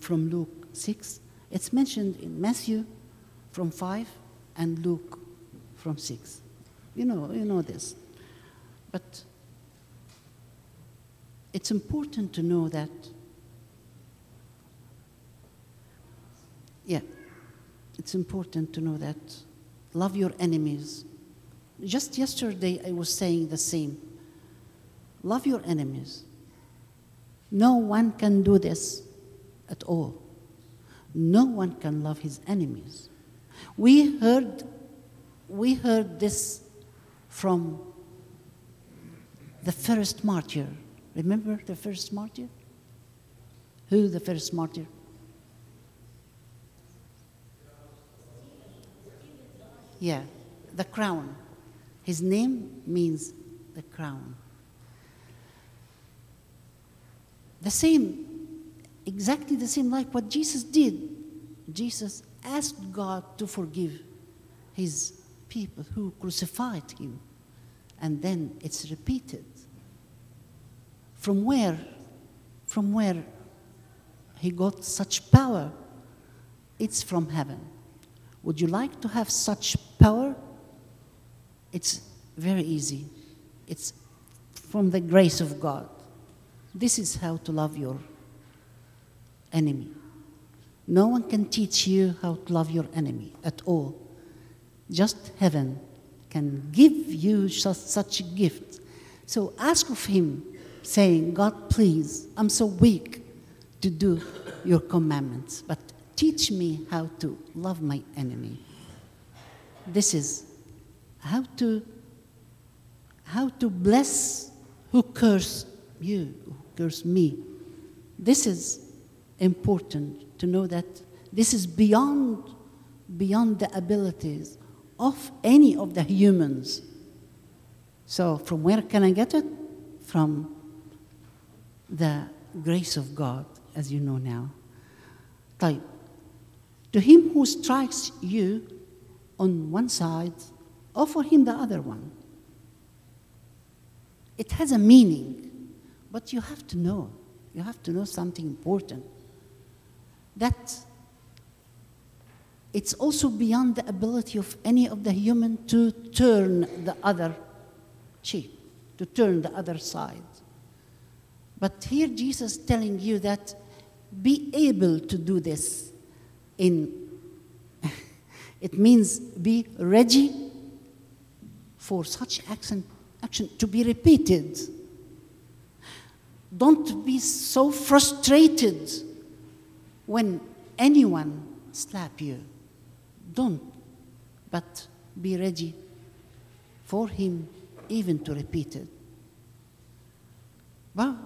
from Luke 6. It's mentioned in Matthew from 5 and Luke from 6. You know, you know this. But it's important to know that, yeah, it's important to know that love your enemies. Just yesterday, I was saying the same. Love your enemies. No one can do this at all. No one can love his enemies. We heard, we heard this from the first martyr. Remember the first martyr? Who the first martyr? Yeah, the crown. His name means the crown. The same, exactly the same like what Jesus did. Jesus asked God to forgive his people who crucified him. And then it's repeated. From where? From where he got such power? It's from heaven. Would you like to have such power? It's very easy. It's from the grace of God. This is how to love your enemy. No one can teach you how to love your enemy at all. Just heaven can give you such a gift. So ask of Him, saying, God, please, I'm so weak to do your commandments, but teach me how to love my enemy. This is how to how to bless who curse you, who curse me. This is important to know that this is beyond beyond the abilities of any of the humans. So, from where can I get it? From the grace of God, as you know now. Type. To him who strikes you on one side, offer him the other one. It has a meaning, but you have to know. You have to know something important. That it's also beyond the ability of any of the human to turn the other cheek, to turn the other side. But here Jesus telling you that be able to do this in it means be ready for such action, action to be repeated. Don't be so frustrated when anyone slap you don't, but be ready for him even to repeat it. Well,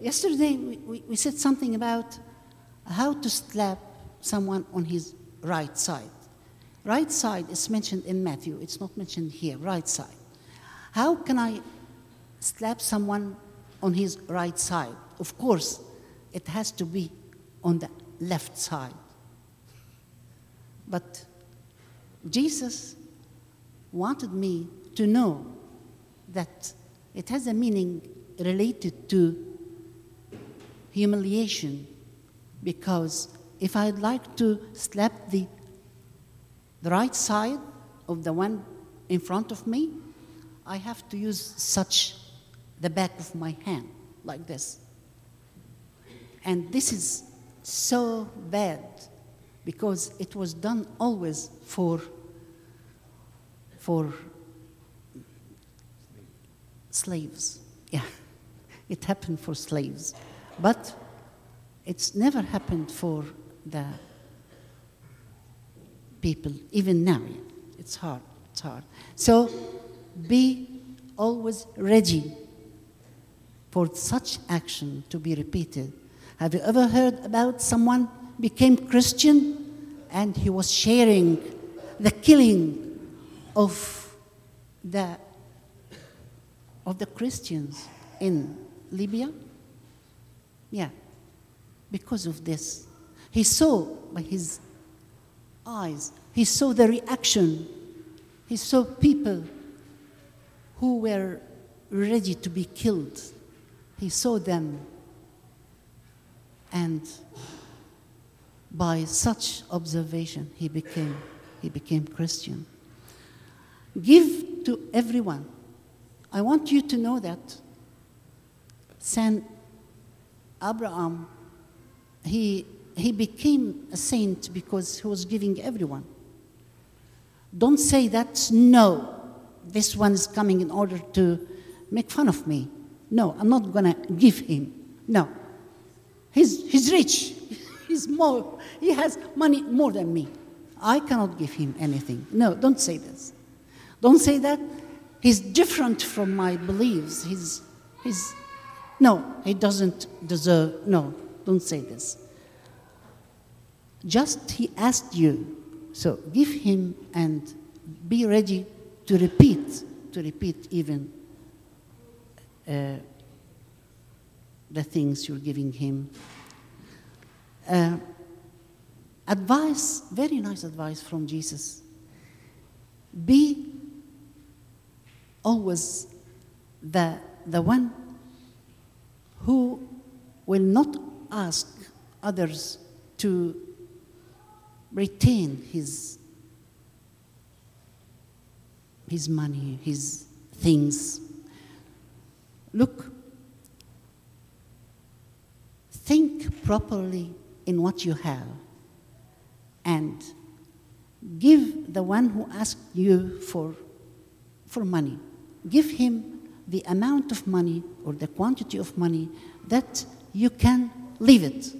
yesterday we, we, we said something about how to slap someone on his right side. Right side is mentioned in Matthew, it's not mentioned here, right side. How can I slap someone on his right side? Of course, it has to be on the left side. But Jesus wanted me to know that it has a meaning related to humiliation because if I'd like to slap the, the right side of the one in front of me, I have to use such the back of my hand like this. And this is so bad because it was done always for, for slaves. Yeah, it happened for slaves. But it's never happened for the people, even now. It's hard, it's hard. So be always ready for such action to be repeated. Have you ever heard about someone became Christian and he was sharing the killing of the, of the Christians in Libya? Yeah, because of this. He saw by his eyes, he saw the reaction. He saw people who were ready to be killed. He saw them and by such observation, he became, he became Christian. Give to everyone. I want you to know that Saint Abraham, he, he became a saint because he was giving everyone. Don't say that, no, this one is coming in order to make fun of me. No, I'm not going to give him. No. He's, he's rich. he's more, he has money more than me. I cannot give him anything. No, don't say this. Don't say that. He's different from my beliefs. He's, he's, no, he doesn't deserve, no, don't say this. Just he asked you, so give him and be ready to repeat, to repeat even uh, the things you're giving him. Uh, advice, very nice advice from Jesus. Be always the, the one who will not ask others to retain his, his money, his things. Look, properly in what you have and give the one who asked you for, for money give him the amount of money or the quantity of money that you can leave it.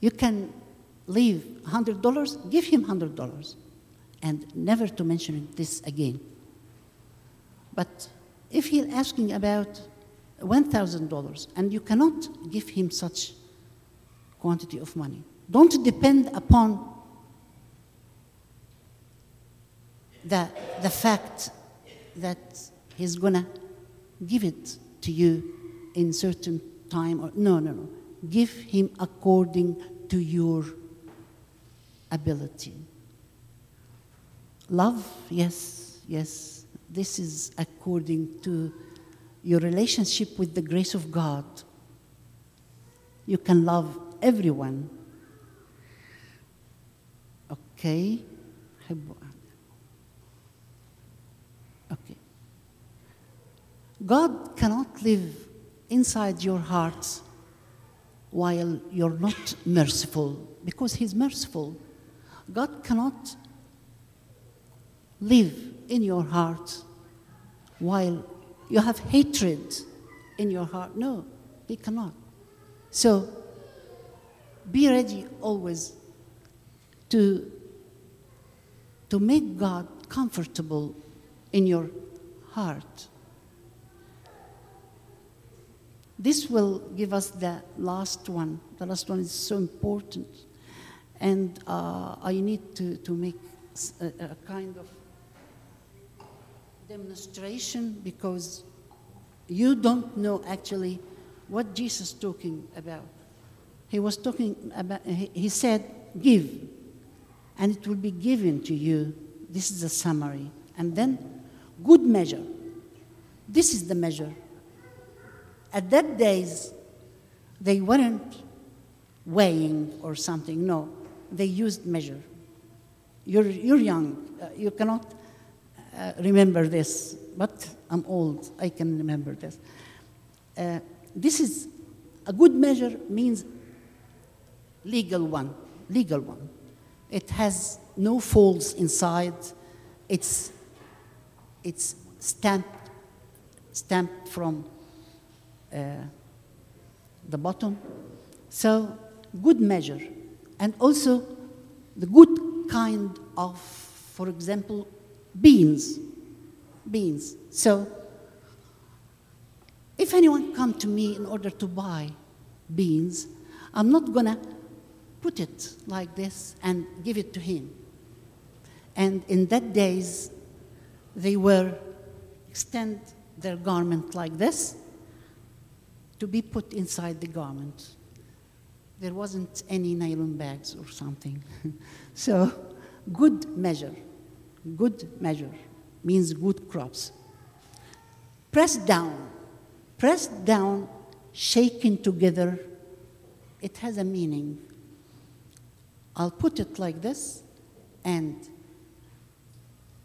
you can leave $100, give him $100 and never to mention this again. But if he's asking about $1,000 and you cannot give him such quantity of money, don't depend upon the, the fact that he's to give it to you in certain time or no no no. Give him according to your ability. Love yes yes. This is according to your relationship with the grace of god you can love everyone okay Okay. God cannot live inside your heart while you're not merciful, because He's merciful. God cannot live in your heart while you have hatred in your heart. No, He cannot. So be ready always to, to make God comfortable in your heart. This will give us the last one. The last one is so important. And uh, I need to, to make a, a kind of demonstration because you don't know actually what Jesus talking about. He was talking about, he said, give, and it will be given to you. This is a summary. And then, good measure. This is the measure at that days, they weren't weighing or something. No, they used measure. You're, you're young. Uh, you cannot uh, remember this, but I'm old. I can remember this. Uh, this is a good measure means legal one, legal one. It has no folds inside. It's, it's stamped, stamped from uh, the bottom. So, good measure. And also, the good kind of, for example, beans. Beans. So, if anyone come to me in order to buy beans, I'm not gonna put it like this and give it to him. And in that days, they were extend their garment like this to be put inside the garment. There wasn't any nylon bags or something. so, good measure, good measure means good crops. Pressed down, pressed down, shaken together, it has a meaning. I'll put it like this, and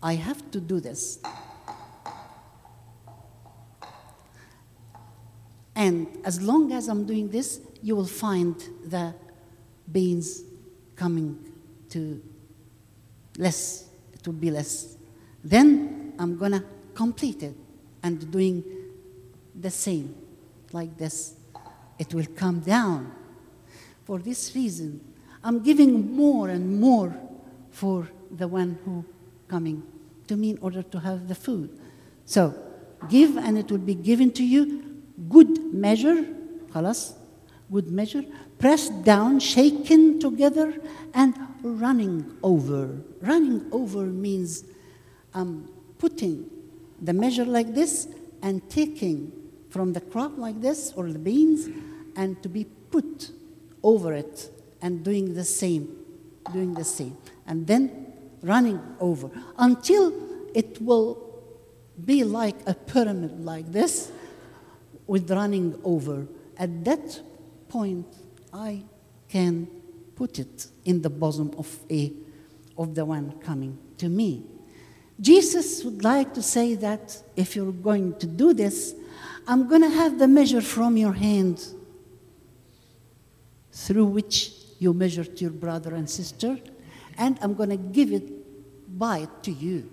I have to do this. And as long as I'm doing this, you will find the beans coming to less, it will be less. Then I'm gonna complete it and doing the same, like this. It will come down. For this reason, I'm giving more and more for the one who coming to me in order to have the food. So give and it will be given to you. Good measure, خلاص, good measure, pressed down, shaken together, and running over. Running over means I'm putting the measure like this and taking from the crop like this or the beans and to be put over it and doing the same, doing the same. And then running over until it will be like a pyramid like this with running over. At that point, I can put it in the bosom of a of the one coming to me. Jesus would like to say that if you're going to do this, I'm going to have the measure from your hand through which you measure to your brother and sister, and I'm going to give it by it to you.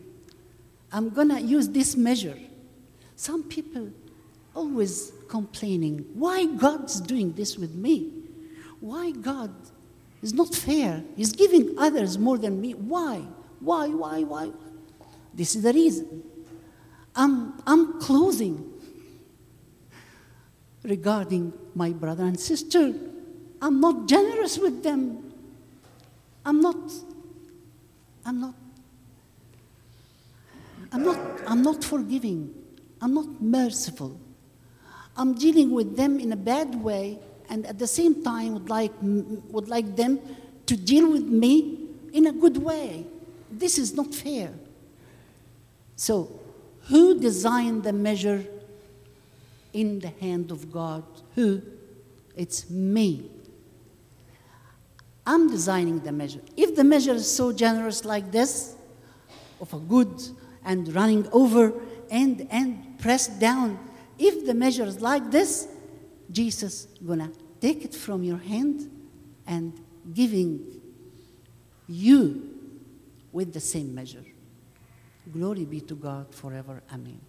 I'm going to use this measure. Some people always complaining, why God's doing this with me? Why God is not fair? He's giving others more than me. Why? Why, why, why? This is the reason. I'm, I'm closing regarding my brother and sister. I'm not generous with them. I'm not, I'm not, I'm not, I'm not forgiving. I'm not merciful. I'm dealing with them in a bad way, and at the same time would like, would like them to deal with me in a good way. This is not fair. So, who designed the measure in the hand of God? Who? It's me. I'm designing the measure. If the measure is so generous like this, of a good and running over and, and pressed down, if the measure is like this, Jesus gonna take it from your hand and giving you with the same measure. Glory be to God forever. Amen.